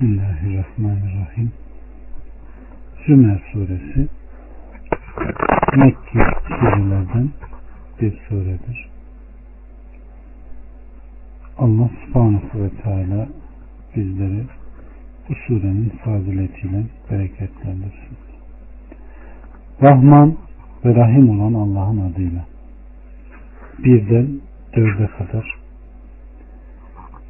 Bismillahirrahmanirrahim. Zümer suresi Mekki surelerden bir suredir. Allah subhanahu ve teala bizleri bu surenin faziletiyle bereketlendirsin. Rahman ve Rahim olan Allah'ın adıyla. Birden dörde kadar.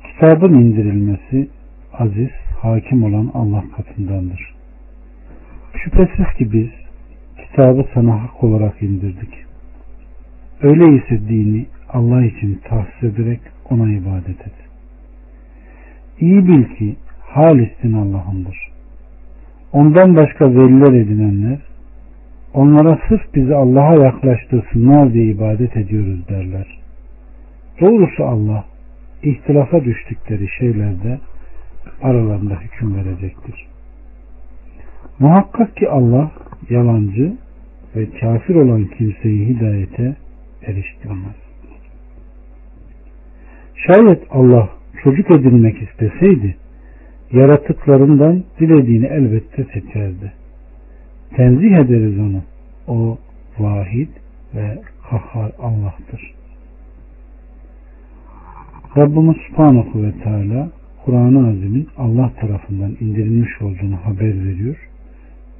Kitabın indirilmesi aziz, hakim olan Allah katındandır. Şüphesiz ki biz kitabı sana hak olarak indirdik. Öyleyse dini Allah için tahsis ederek ona ibadet et. İyi bil ki halistin Allah'ındır. Ondan başka veliler edinenler onlara sırf bizi Allah'a yaklaştırsınlar diye ibadet ediyoruz derler. Doğrusu Allah ihtilafa düştükleri şeylerde aralarında hüküm verecektir. Muhakkak ki Allah yalancı ve kafir olan kimseyi hidayete eriştirmez. Şayet Allah çocuk edinmek isteseydi yaratıklarından dilediğini elbette seçerdi. Tenzih ederiz onu. O vahid ve kahhar Allah'tır. Rabbimiz Subhanahu ve Teala Kur'an-ı Azim'in Allah tarafından indirilmiş olduğunu haber veriyor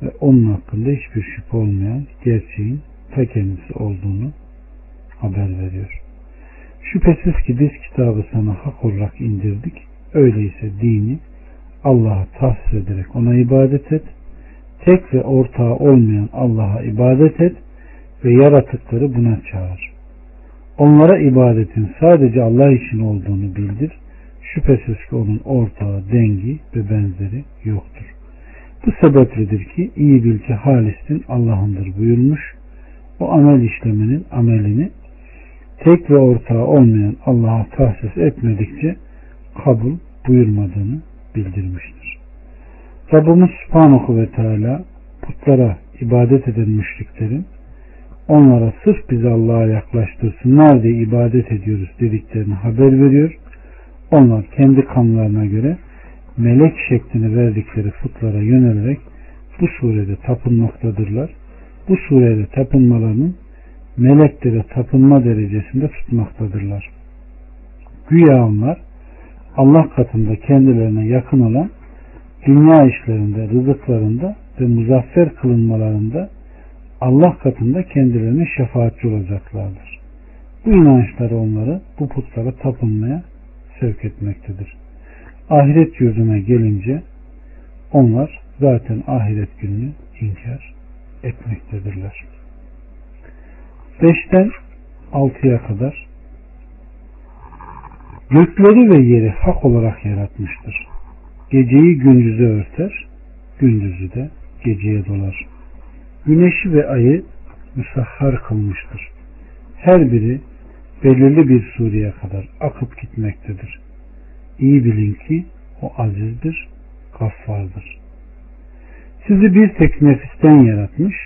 ve onun hakkında hiçbir şüphe olmayan gerçeğin ta kendisi olduğunu haber veriyor. Şüphesiz ki biz kitabı sana hak olarak indirdik. Öyleyse dini Allah'a tahsis ederek ona ibadet et. Tek ve ortağı olmayan Allah'a ibadet et ve yaratıkları buna çağır. Onlara ibadetin sadece Allah için olduğunu bildir Şüphesiz ki onun ortağı, dengi ve benzeri yoktur. Bu sebepledir ki iyi bil ki halistin Allah'ındır buyurmuş. O amel işleminin amelini tek ve ortağı olmayan Allah'a tahsis etmedikçe kabul buyurmadığını bildirmiştir. Rabbimiz Subhanahu ve Teala putlara ibadet eden müşriklerin onlara sırf bizi Allah'a yaklaştırsınlar diye ibadet ediyoruz dediklerini haber veriyor onlar kendi kanlarına göre melek şeklini verdikleri putlara yönelerek bu surede tapınmaktadırlar. Bu surede tapınmalarının meleklere tapınma derecesinde tutmaktadırlar. Güya onlar Allah katında kendilerine yakın olan dünya işlerinde, rızıklarında ve muzaffer kılınmalarında Allah katında kendilerine şefaatçi olacaklardır. Bu inançları onları bu putlara tapınmaya sevk etmektedir. Ahiret yurduna gelince onlar zaten ahiret gününü inkar etmektedirler. Beşten altıya kadar gökleri ve yeri hak olarak yaratmıştır. Geceyi gündüze örter, gündüzü de geceye dolar. Güneşi ve ayı müsahhar kılmıştır. Her biri belirli bir sureye kadar akıp gitmektedir. İyi bilin ki o azizdir, gaffardır. Sizi bir tek nefisten yaratmış,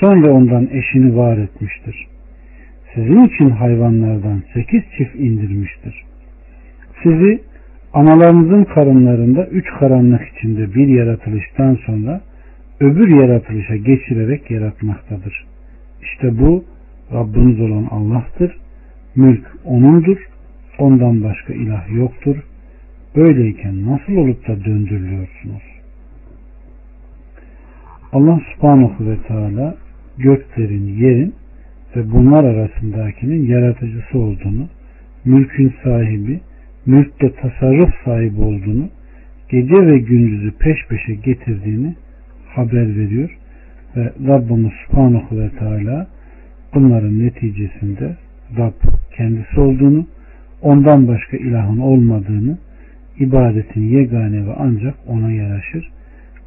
sonra ondan eşini var etmiştir. Sizin için hayvanlardan sekiz çift indirmiştir. Sizi analarınızın karınlarında üç karanlık içinde bir yaratılıştan sonra öbür yaratılışa geçirerek yaratmaktadır. İşte bu Rabbiniz olan Allah'tır Mülk O'nundur. Ondan başka ilah yoktur. Böyleyken nasıl olup da döndürülüyorsunuz? Allah subhanahu ve teala göklerin, yerin ve bunlar arasındakinin yaratıcısı olduğunu, mülkün sahibi, mülkte tasarruf sahibi olduğunu, gece ve gündüzü peş peşe getirdiğini haber veriyor ve Rabbimiz Subhanahu ve Teala bunların neticesinde Rab kendisi olduğunu, ondan başka ilahın olmadığını, ibadetin yegane ve ancak ona yaraşır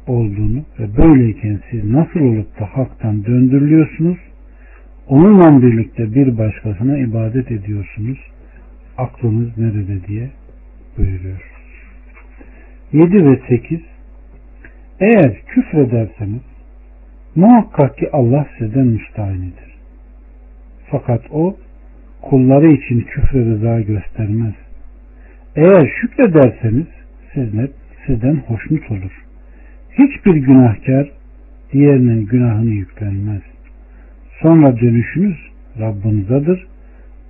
olduğunu ve böyleyken siz nasıl olup da haktan döndürülüyorsunuz, onunla birlikte bir başkasına ibadet ediyorsunuz, aklınız nerede diye buyuruyor. 7 ve 8 Eğer küfrederseniz muhakkak ki Allah sizden müstahinidir. Fakat o kulları için küfre rıza göstermez. Eğer şükrederseniz siz net sizden hoşnut olur. Hiçbir günahkar diğerinin günahını yüklenmez. Sonra dönüşünüz Rabbinizedir.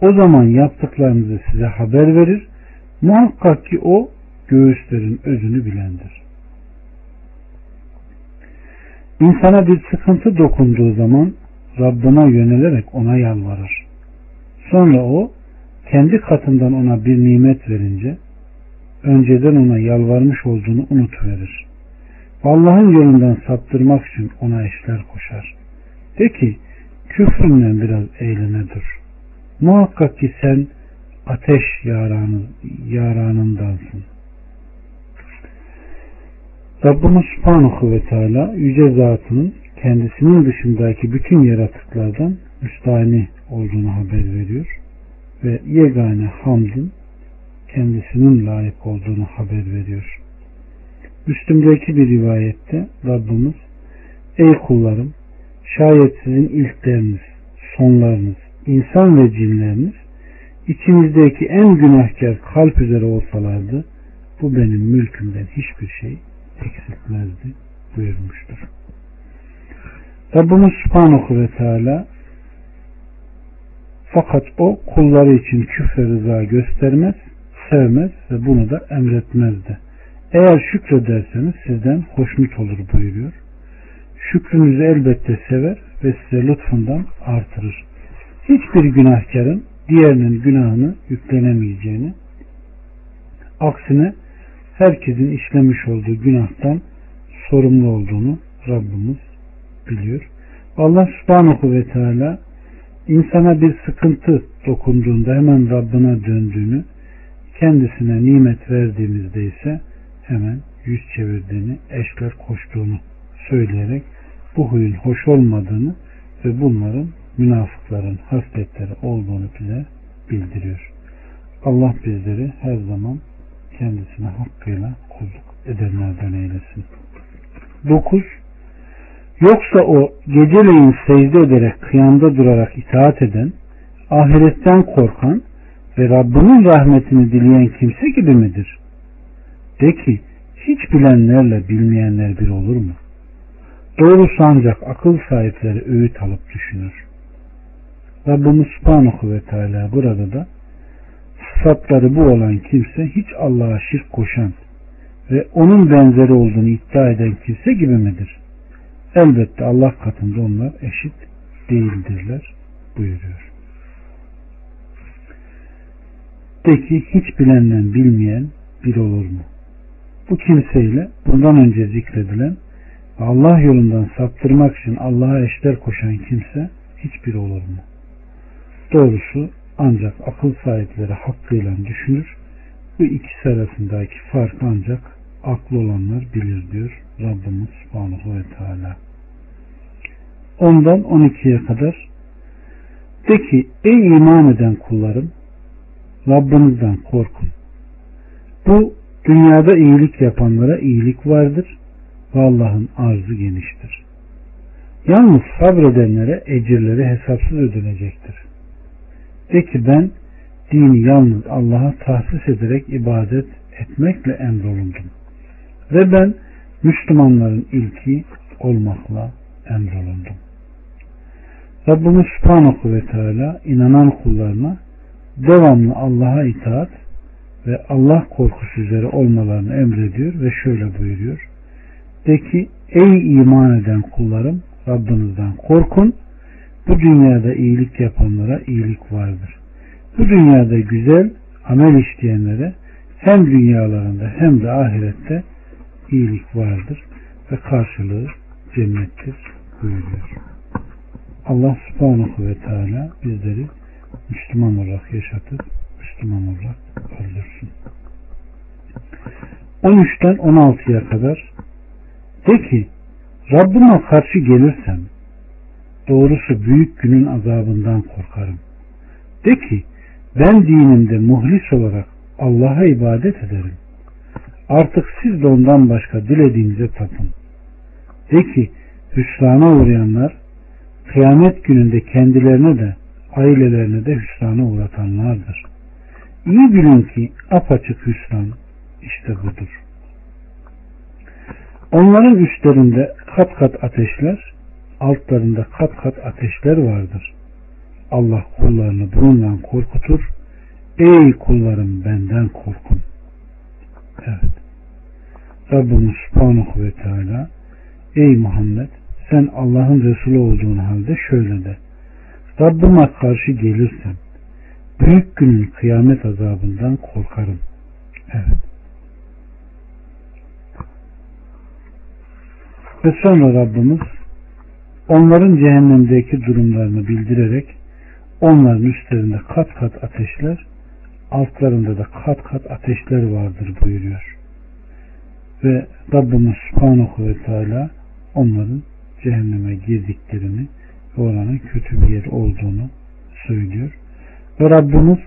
O zaman yaptıklarınızı size haber verir. Muhakkak ki o göğüslerin özünü bilendir. İnsana bir sıkıntı dokunduğu zaman Rabbına yönelerek ona yalvarır. Sonra o kendi katından ona bir nimet verince önceden ona yalvarmış olduğunu unutuverir. Allah'ın yolundan saptırmak için ona eşler koşar. De ki küfründen biraz eğlene dur. Muhakkak ki sen ateş yaranı, yaranındansın. Rabbimiz Subhanahu ve Teala yüce zatının kendisinin dışındaki bütün yaratıklardan müstahni olduğunu haber veriyor ve yegane hamdın kendisinin layık olduğunu haber veriyor. Müslüm'deki bir rivayette Rabbimiz Ey kullarım şayet sizin ilkleriniz, sonlarınız, insan ve cinleriniz içinizdeki en günahkar kalp üzere olsalardı bu benim mülkümden hiçbir şey eksiltmezdi buyurmuştur. Rabbimiz Subhanahu ve Teala fakat o kulları için küfre rıza göstermez, sevmez ve bunu da emretmezdi. Eğer şükrederseniz sizden hoşnut olur buyuruyor. Şükrünüzü elbette sever ve size lütfundan artırır. Hiçbir günahkarın diğerinin günahını yüklenemeyeceğini, aksine herkesin işlemiş olduğu günahtan sorumlu olduğunu Rabbimiz biliyor. Allah subhanahu ve teala insana bir sıkıntı dokunduğunda hemen Rabbine döndüğünü, kendisine nimet verdiğimizde ise hemen yüz çevirdiğini, eşler koştuğunu söyleyerek bu huyun hoş olmadığını ve bunların münafıkların hasletleri olduğunu bize bildiriyor. Allah bizleri her zaman kendisine hakkıyla kulluk edenlerden eylesin. 9. Yoksa o geceleyin secde ederek kıyamda durarak itaat eden, ahiretten korkan ve Rabbinin rahmetini dileyen kimse gibi midir? De ki, hiç bilenlerle bilmeyenler bir olur mu? Doğrusu ancak akıl sahipleri öğüt alıp düşünür. Rabbimiz Subhanahu ve Teala burada da sıfatları bu olan kimse hiç Allah'a şirk koşan ve onun benzeri olduğunu iddia eden kimse gibi midir? Elbette Allah katında onlar eşit değildirler buyuruyor. De ki hiç bilenden bilmeyen bir olur mu? Bu kimseyle bundan önce zikredilen Allah yolundan saptırmak için Allah'a eşler koşan kimse hiçbir olur mu? Doğrusu ancak akıl sahipleri hakkıyla düşünür. Bu ikisi arasındaki fark ancak aklı olanlar bilir diyor Rabbimiz Subhanahu ve Teala. Ondan 12'ye kadar de ki ey iman eden kullarım Rabbinizden korkun. Bu dünyada iyilik yapanlara iyilik vardır ve Allah'ın arzı geniştir. Yalnız sabredenlere ecirleri hesapsız ödenecektir. De ki ben dini yalnız Allah'a tahsis ederek ibadet etmekle emrolundum. Ve ben Müslümanların ilki olmakla emrolundum. Rabbimiz Subhanahu ve Teala inanan kullarına devamlı Allah'a itaat ve Allah korkusu üzere olmalarını emrediyor ve şöyle buyuruyor. De ki ey iman eden kullarım Rabbinizden korkun. Bu dünyada iyilik yapanlara iyilik vardır. Bu dünyada güzel amel işleyenlere hem dünyalarında hem de ahirette iyilik vardır ve karşılığı cennettir buyuruyor. Allah subhanahu ve teala bizleri Müslüman olarak yaşatıp Müslüman olarak öldürsün. 13'ten 16'ya kadar de ki Rabbime karşı gelirsem doğrusu büyük günün azabından korkarım. De ki ben dinimde muhlis olarak Allah'a ibadet ederim. Artık siz de ondan başka dilediğinize tapın. De ki hüsrana uğrayanlar kıyamet gününde kendilerine de ailelerine de hüsrana uğratanlardır. İyi bilin ki apaçık hüsran işte budur. Onların üstlerinde kat kat ateşler, altlarında kat kat ateşler vardır. Allah kullarını bununla korkutur. Ey kullarım benden korkun. Evet. Rabbimiz Subhanahu ve Teala Ey Muhammed sen Allah'ın Resulü olduğun halde şöyle de Rabbime karşı gelirsem büyük günün kıyamet azabından korkarım. Evet. Ve sonra Rabbimiz onların cehennemdeki durumlarını bildirerek onların üstlerinde kat kat ateşler altlarında da kat kat ateşler vardır buyuruyor. Ve Rabbimiz Subhanahu ve Teala onların cehenneme girdiklerini ve oranın kötü bir yer olduğunu söylüyor. Ve Rabbimiz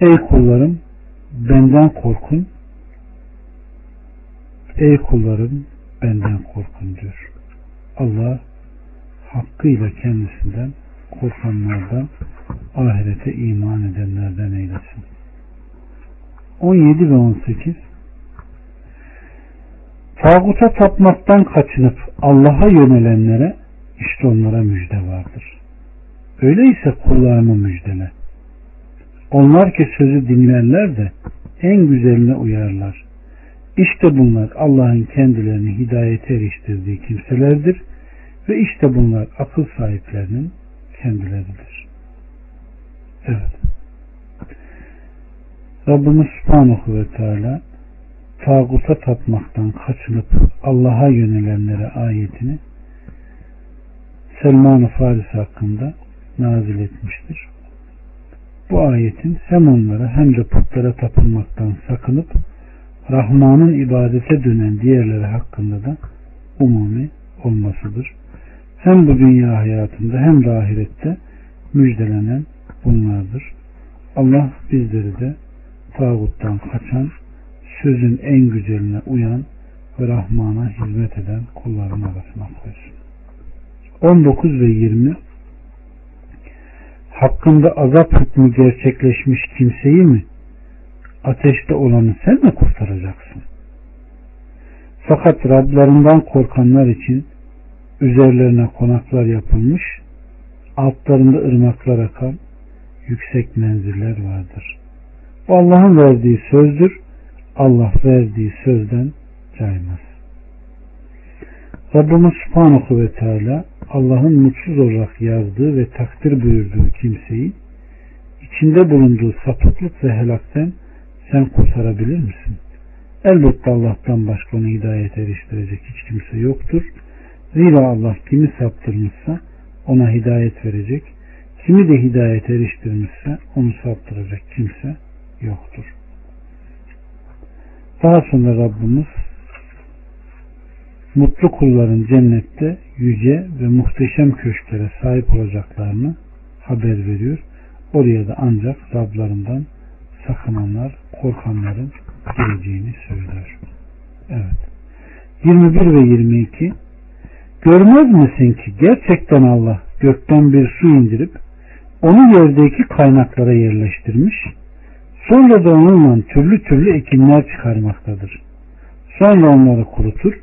ey kullarım benden korkun ey kullarım benden korkun diyor. Allah hakkıyla kendisinden korkanlardan ahirete iman edenlerden eylesin. 17 ve 18 Tağuta tapmaktan kaçınıp Allah'a yönelenlere işte onlara müjde vardır. Öyleyse kullarını müjdele. Onlar ki sözü dinlerler de en güzeline uyarlar. İşte bunlar Allah'ın kendilerini hidayete eriştirdiği kimselerdir ve işte bunlar akıl sahiplerinin kendileridir. Evet. Rabbimiz Subhanahu ve Teala tağuta tapmaktan kaçınıp Allah'a yönelenlere ayetini Selman-ı Faris hakkında nazil etmiştir. Bu ayetin hem onlara hem de putlara tapınmaktan sakınıp Rahman'ın ibadete dönen diğerleri hakkında da umumi olmasıdır. Hem bu dünya hayatında hem de ahirette müjdelenen bunlardır. Allah bizleri de tağuttan kaçan, sözün en güzeline uyan ve Rahman'a hizmet eden kulların arasına koysun. 19 ve 20 Hakkında azap hükmü gerçekleşmiş kimseyi mi ateşte olanı sen mi kurtaracaksın? Fakat Rablarından korkanlar için üzerlerine konaklar yapılmış, altlarında ırmaklar akan yüksek menziller vardır. Bu Allah'ın verdiği sözdür. Allah verdiği sözden caymaz. Rabbimiz Subhanahu ve Teala Allah'ın mutsuz olarak yazdığı ve takdir buyurduğu kimseyi içinde bulunduğu sapıklık ve helakten sen kurtarabilir misin? Elbette Allah'tan başka onu hidayet eriştirecek hiç kimse yoktur. Zira Allah kimi saptırmışsa ona hidayet verecek, kimi de hidayet eriştirmişse onu saptıracak kimse yoktur. Daha sonra Rabbimiz mutlu kulların cennette yüce ve muhteşem köşklere sahip olacaklarını haber veriyor. Oraya da ancak Rablarından sakınanlar, korkanların geleceğini söylüyor. Evet. 21 ve 22 Görmez misin ki gerçekten Allah gökten bir su indirip onu yerdeki kaynaklara yerleştirmiş sonra da onunla türlü türlü ekinler çıkarmaktadır. Sonra onları kurutur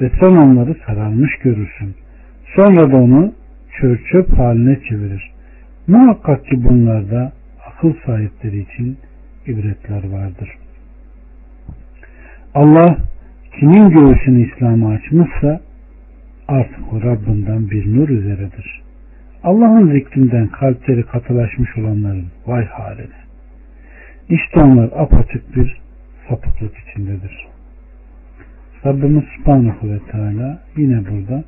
ve sen onları sararmış görürsün. Sonra da onu çöp çöp haline çevirir. Muhakkak ki bunlarda akıl sahipleri için ibretler vardır. Allah kimin göğsünü İslam'a açmışsa artık o Rabbinden bir nur üzeredir. Allah'ın zikrinden kalpleri katılaşmış olanların vay haline. İşte onlar apaçık bir sapıklık içindedir. Rabbimiz Subhanahu ve Teala yine burada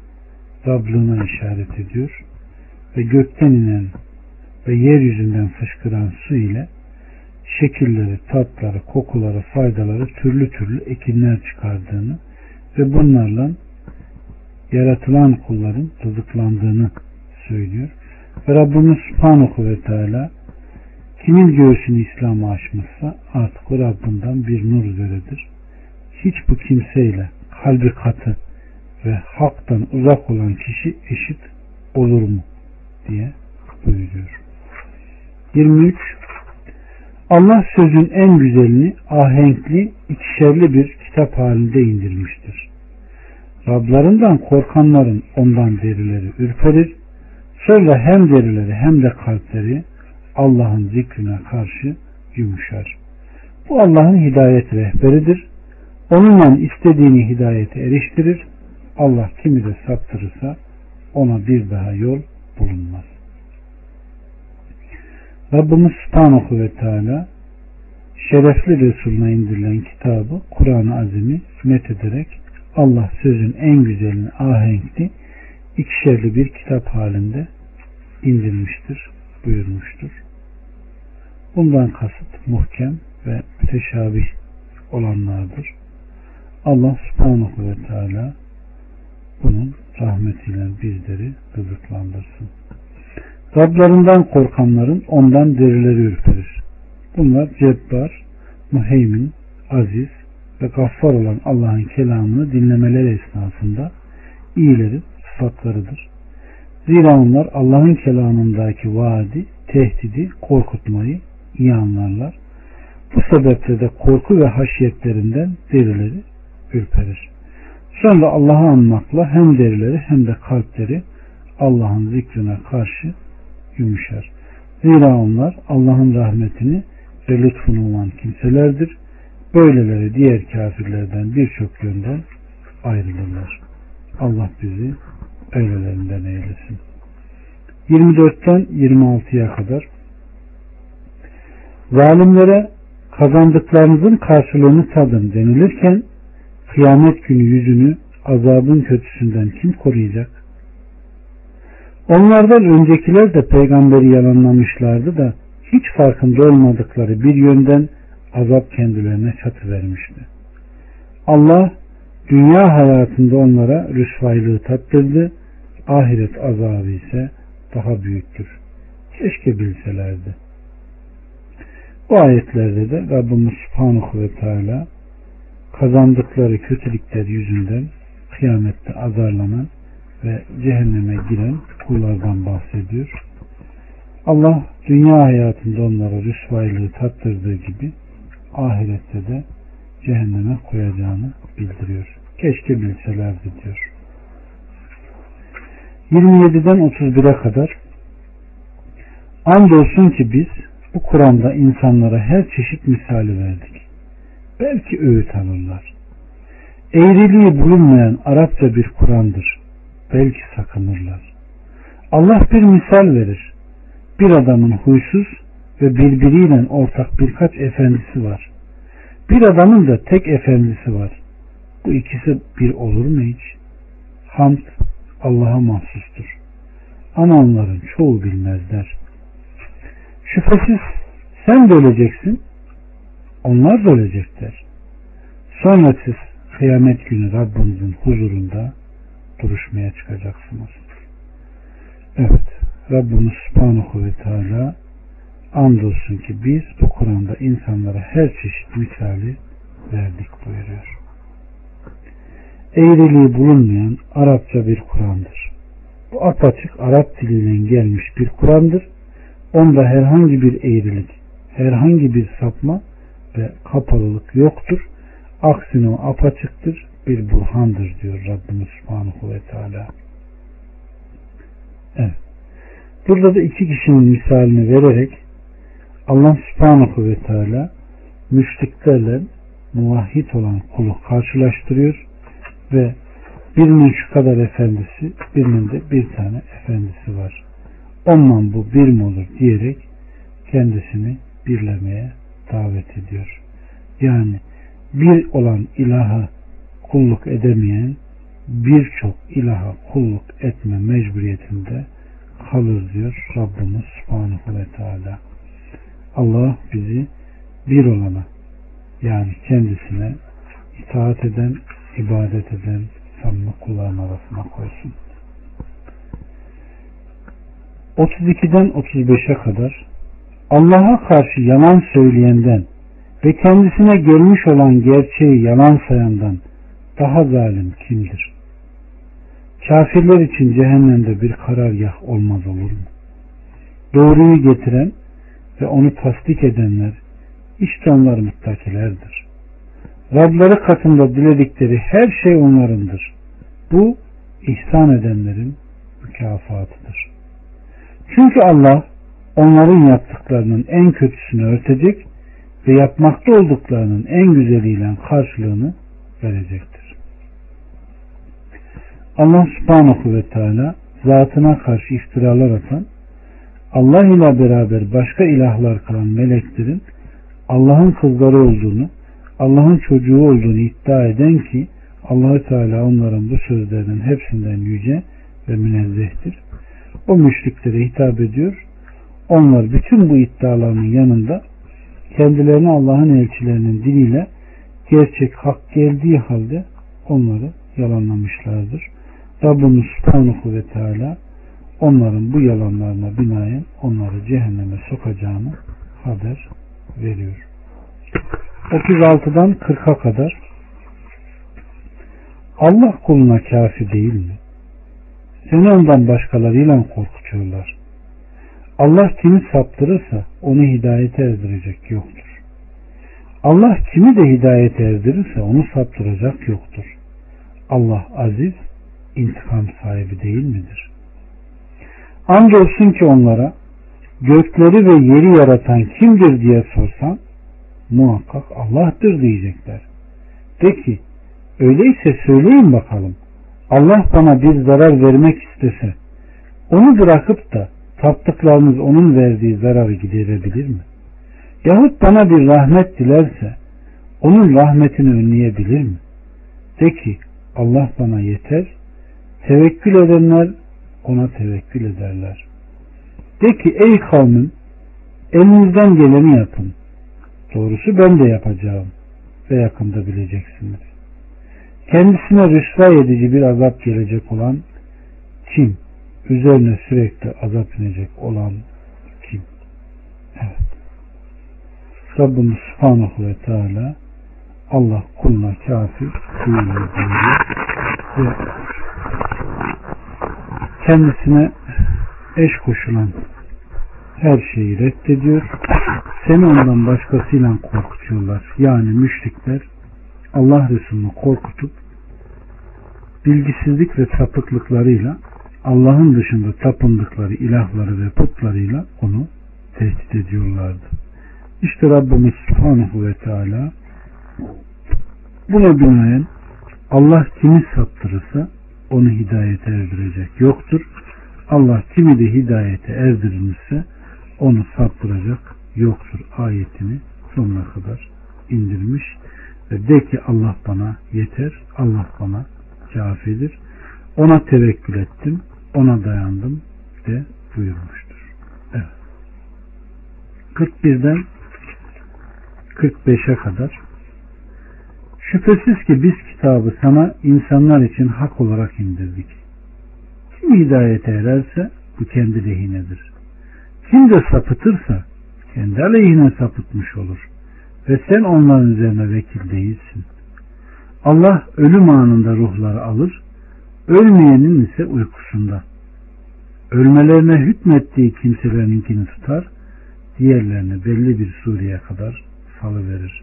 Rablığına işaret ediyor ve gökten inen ve yeryüzünden fışkıran su ile şekilleri, tatları, kokuları, faydaları türlü türlü ekinler çıkardığını ve bunlarla yaratılan kulların rızıklandığını söylüyor. Ve Rabbimiz Subhanahu ve Teala kimin göğsünü İslam'a açmışsa artık o Rabbinden bir nur üzeredir. Hiç bu kimseyle kalbi katı ve haktan uzak olan kişi eşit olur mu diye buyuruyor. 23 Allah sözün en güzelini ahenkli, ikişerli bir kitap halinde indirmiştir. Rablarından korkanların ondan derileri ürperir. Sonra hem derileri hem de kalpleri Allah'ın zikrine karşı yumuşar. Bu Allah'ın hidayet rehberidir. Onunla istediğini hidayete eriştirir. Allah kimi de saptırırsa ona bir daha yol bulunmaz. Rabbimiz Subhanahu ve Teala şerefli Resulüne indirilen kitabı Kur'an-ı Azim'i met ederek Allah sözün en güzelini ahenkli ikişerli bir kitap halinde indirmiştir, buyurmuştur. Bundan kasıt muhkem ve müteşabih olanlardır. Allah subhanahu ve teala bunun rahmetiyle bizleri rızıklandırsın. Rablarından korkanların ondan derileri ürperir. Bunlar cebbar, muheymin, aziz ve gaffar olan Allah'ın kelamını dinlemeleri esnasında iyilerin sıfatlarıdır. Zira onlar Allah'ın kelamındaki vaadi, tehdidi, korkutmayı iyi anlarlar. Bu sebeple de korku ve haşiyetlerinden derileri ürperir. Sonra Allah'ı anmakla hem derileri hem de kalpleri Allah'ın zikrine karşı yumuşar. Zira onlar Allah'ın rahmetini ve lütfunu olan kimselerdir. Böyleleri diğer kafirlerden birçok yönden ayrılırlar. Allah bizi öylelerinden eylesin. 24'ten 26'ya kadar Zalimlere kazandıklarınızın karşılığını tadın denilirken kıyamet günü yüzünü azabın kötüsünden kim koruyacak? Onlardan öncekiler de peygamberi yalanlamışlardı da hiç farkında olmadıkları bir yönden azap kendilerine çatı vermişti. Allah dünya hayatında onlara rüsvaylığı tattırdı, ahiret azabı ise daha büyüktür. Keşke bilselerdi. Bu ayetlerde de Rabbimiz Subhanahu ve Teala kazandıkları kötülükler yüzünden kıyamette azarlanan ve cehenneme giren kullardan bahsediyor. Allah dünya hayatında onlara rüsvaylığı tattırdığı gibi ahirette de cehenneme koyacağını bildiriyor. Keşke bilselerdi diyor. 27'den 31'e kadar Andolsun ki biz bu Kur'an'da insanlara her çeşit misali verdik. Belki öğüt alırlar. Eğriliği bulunmayan Arapça bir Kur'an'dır. Belki sakınırlar. Allah bir misal verir. Bir adamın huysuz ve birbiriyle ortak birkaç efendisi var. Bir adamın da tek efendisi var. Bu ikisi bir olur mu hiç? Hamd Allah'a mahsustur. Ama onların çoğu bilmezler. Şüphesiz sen de öleceksin. Onlar da ölecekler. Sonra siz kıyamet günü Rabbinizin huzurunda duruşmaya çıkacaksınız. Evet. Rabbimiz Subhanahu ve Teala andolsun ki biz bu Kur'an'da insanlara her çeşit misali verdik buyuruyor. Eğriliği bulunmayan Arapça bir Kur'an'dır. Bu apaçık Arap dilinden gelmiş bir Kur'an'dır Onda herhangi bir eğrilik, herhangi bir sapma ve kapalılık yoktur. Aksine o apaçıktır, bir burhandır diyor Rabbimiz Subhanahu ve Teala. Evet. Burada da iki kişinin misalini vererek Allah Subhanahu ve Teala müşriklerle muvahhid olan kulu karşılaştırıyor ve birinin şu kadar efendisi, birinin de bir tane efendisi var ondan bu bir mi olur diyerek kendisini birlemeye davet ediyor. Yani bir olan ilaha kulluk edemeyen birçok ilaha kulluk etme mecburiyetinde kalır diyor Rabbimiz Subhanahu ve Teala. Allah bizi bir olana yani kendisine itaat eden, ibadet eden samimi kulların arasına koysun. 32'den 35'e kadar Allah'a karşı yalan söyleyenden ve kendisine gelmiş olan gerçeği yalan sayandan daha zalim kimdir? Kafirler için cehennemde bir karargah olmaz olur mu? Doğruyu getiren ve onu tasdik edenler işte onlar muttakilerdir. Rabları katında diledikleri her şey onlarındır. Bu ihsan edenlerin mükafatıdır. Çünkü Allah onların yaptıklarının en kötüsünü örtecek ve yapmakta olduklarının en güzeliyle karşılığını verecektir. Allah subhanahu ve teala zatına karşı iftiralar atan, Allah ile beraber başka ilahlar kalan meleklerin Allah'ın kızları olduğunu, Allah'ın çocuğu olduğunu iddia eden ki Allahü Teala onların bu sözlerinin hepsinden yüce ve münezzehtir. O müşriklere hitap ediyor. Onlar bütün bu iddialarının yanında kendilerine Allah'ın elçilerinin diliyle gerçek hak geldiği halde onları yalanlamışlardır. Rabbimiz Subhanahu ve Teala onların bu yalanlarına binaen onları cehenneme sokacağını haber veriyor. 36'dan 40'a kadar Allah kuluna kafi değil mi? Seni ondan başkalarıyla korkutuyorlar. Allah kimi saptırırsa onu hidayete erdirecek yoktur. Allah kimi de hidayete erdirirse onu saptıracak yoktur. Allah aziz, intikam sahibi değil midir? Andolsun ki onlara gökleri ve yeri yaratan kimdir diye sorsan muhakkak Allah'tır diyecekler. De ki öyleyse söyleyin bakalım Allah bana bir zarar vermek istese onu bırakıp da taptıklarınız onun verdiği zararı giderebilir mi? Yahut bana bir rahmet dilerse onun rahmetini önleyebilir mi? De ki Allah bana yeter. Tevekkül edenler ona tevekkül ederler. De ki ey kavmim elinizden geleni yapın. Doğrusu ben de yapacağım ve yakında bileceksiniz. Kendisine rüsva edici bir azap gelecek olan kim? Üzerine sürekli azap inecek olan kim? Evet. Rabbimiz Subhanahu ve Teala Allah kuluna kafir değildir ve kendisine eş koşulan her şeyi reddediyor. Seni ondan başkasıyla korkutuyorlar. Yani müşrikler Allah Resulü'nü korkutup bilgisizlik ve sapıklıklarıyla Allah'ın dışında tapındıkları ilahları ve putlarıyla onu tehdit ediyorlardı. İşte Rabbimiz Subhanahu ve Teala buna binaen Allah kimi saptırırsa onu hidayete erdirecek yoktur. Allah kimi de hidayete erdirilmişse onu saptıracak yoktur ayetini sonuna kadar indirmiş ve de ki Allah bana yeter, Allah bana kafidir. Ona tevekkül ettim, ona dayandım de buyurmuştur. Evet. 41'den 45'e kadar Şüphesiz ki biz kitabı sana insanlar için hak olarak indirdik. Kim hidayete ererse bu kendi lehinedir. Kim de sapıtırsa kendi aleyhine sapıtmış olur. Ve sen onların üzerine vekil değilsin. Allah ölüm anında ruhları alır, ölmeyenin ise uykusunda. Ölmelerine hükmettiği kimselerininkini tutar, diğerlerini belli bir sureye kadar salıverir.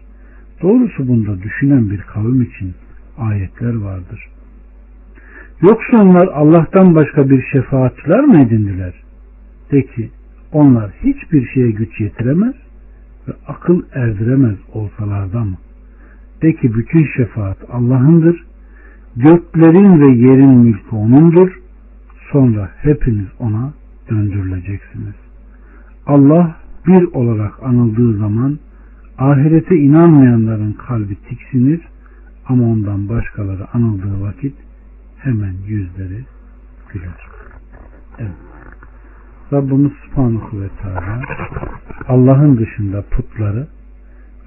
Doğrusu bunda düşünen bir kavim için ayetler vardır. Yoksa onlar Allah'tan başka bir şefaatçiler mi edindiler? De ki onlar hiçbir şeye güç yetiremez ve akıl erdiremez olsalarda mı? De ki bütün şefaat Allah'ındır. Göklerin ve yerin mülkü O'nundur. Sonra hepiniz O'na döndürüleceksiniz. Allah bir olarak anıldığı zaman ahirete inanmayanların kalbi tiksinir ama ondan başkaları anıldığı vakit hemen yüzleri güler. Evet. Rabbimiz Subhanahu ve Teala Allah'ın dışında putları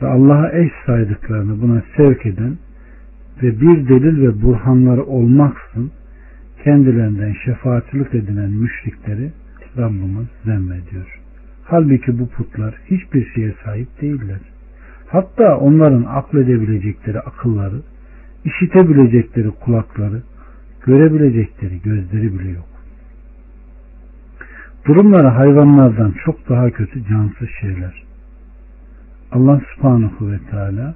ve Allah'a eş saydıklarını buna sevk eden ve bir delil ve burhanları olmaksın kendilerinden şefaatçılık edinen müşrikleri Rabbimiz zemmediyor. Halbuki bu putlar hiçbir şeye sahip değiller. Hatta onların akledebilecekleri akılları, işitebilecekleri kulakları, görebilecekleri gözleri bile yok. Durumları hayvanlardan çok daha kötü cansız şeyler. Allah subhanahu ve teala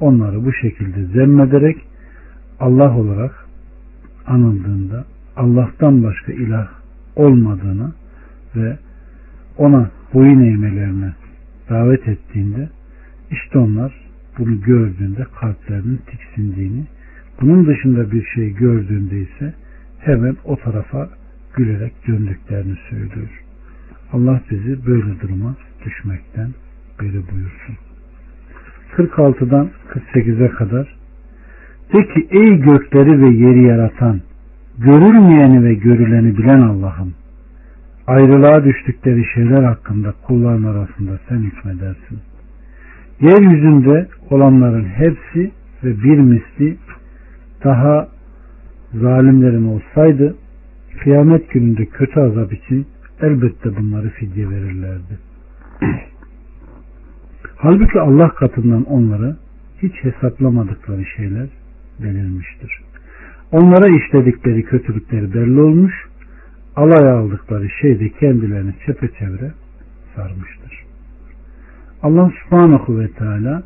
onları bu şekilde zemmederek Allah olarak anıldığında Allah'tan başka ilah olmadığını ve ona boyun eğmelerine davet ettiğinde işte onlar bunu gördüğünde kalplerinin tiksindiğini bunun dışında bir şey gördüğünde ise hemen o tarafa gülerek döndüklerini söylüyor. Allah bizi böyle duruma düşmekten beri buyursun. 46'dan 48'e kadar de ki ey gökleri ve yeri yaratan görülmeyeni ve görüleni bilen Allah'ım ayrılığa düştükleri şeyler hakkında kulların arasında sen hükmedersin. Yeryüzünde olanların hepsi ve bir misli daha zalimlerin olsaydı kıyamet gününde kötü azap için elbette bunları fidye verirlerdi. Halbuki Allah katından onları hiç hesaplamadıkları şeyler belirmiştir. Onlara işledikleri kötülükleri belli olmuş, alay aldıkları şey de kendilerini çepeçevre sarmıştır. Allah subhanahu ve teala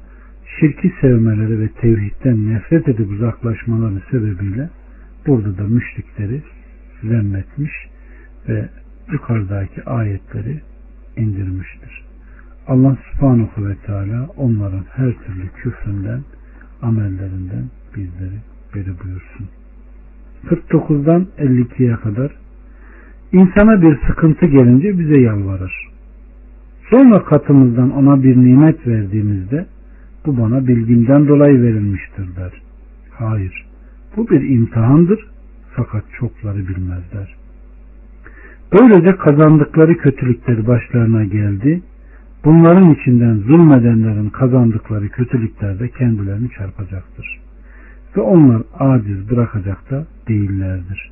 şirki sevmeleri ve tevhidden nefret edip uzaklaşmaları sebebiyle burada da müşrikleri zemmetmiş ve yukarıdaki ayetleri indirmiştir. Allah subhanahu ve teala onların her türlü küfründen, amellerinden bizleri beri buyursun. 49'dan 52'ye kadar insana bir sıkıntı gelince bize yalvarır. Sonra katımızdan ona bir nimet verdiğimizde bu bana bilgimden dolayı verilmiştir der. Hayır. Bu bir imtihandır fakat çokları bilmezler. Böylece kazandıkları kötülükleri başlarına geldi. Bunların içinden zulmedenlerin kazandıkları kötülükler de kendilerini çarpacaktır. Ve onlar aciz bırakacak da değillerdir.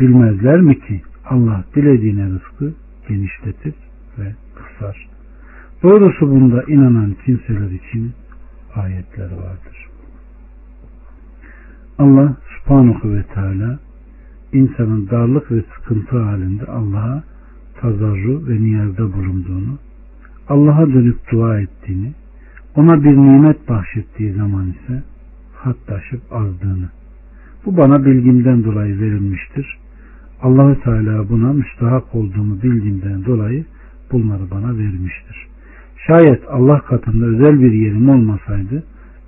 Bilmezler mi ki Allah dilediğine rızkı genişletir ve kısar. Doğrusu bunda inanan kimseler için ayetler vardır. Allah subhanahu ve teala insanın darlık ve sıkıntı halinde Allah'a tazarru ve niyazda bulunduğunu, Allah'a dönüp dua ettiğini, ona bir nimet bahşettiği zaman ise hattaşıp azdığını, bu bana bilgimden dolayı verilmiştir. Allahü Teala buna müstahak olduğumu bildiğimden dolayı bunları bana vermiştir. Şayet Allah katında özel bir yerim olmasaydı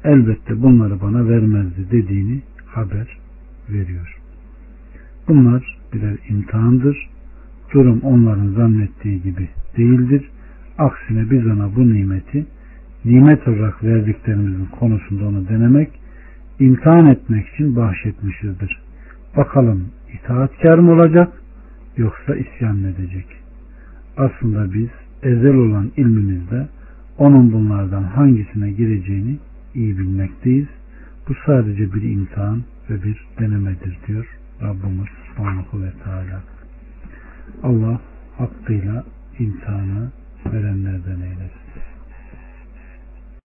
elbette bunları bana vermezdi dediğini haber veriyor. Bunlar birer imtihandır. Durum onların zannettiği gibi değildir. Aksine biz ona bu nimeti nimet olarak verdiklerimizin konusunda onu denemek, imtihan etmek için bahşetmişizdir. Bakalım itaatkar mı olacak yoksa isyan mı edecek? Aslında biz ezel olan ilmimizde onun bunlardan hangisine gireceğini iyi bilmekteyiz. Bu sadece bir imtihan ve bir denemedir diyor Rabbimiz Subhanahu ve Teala. Allah hakkıyla imtihanı verenlerden eylesin.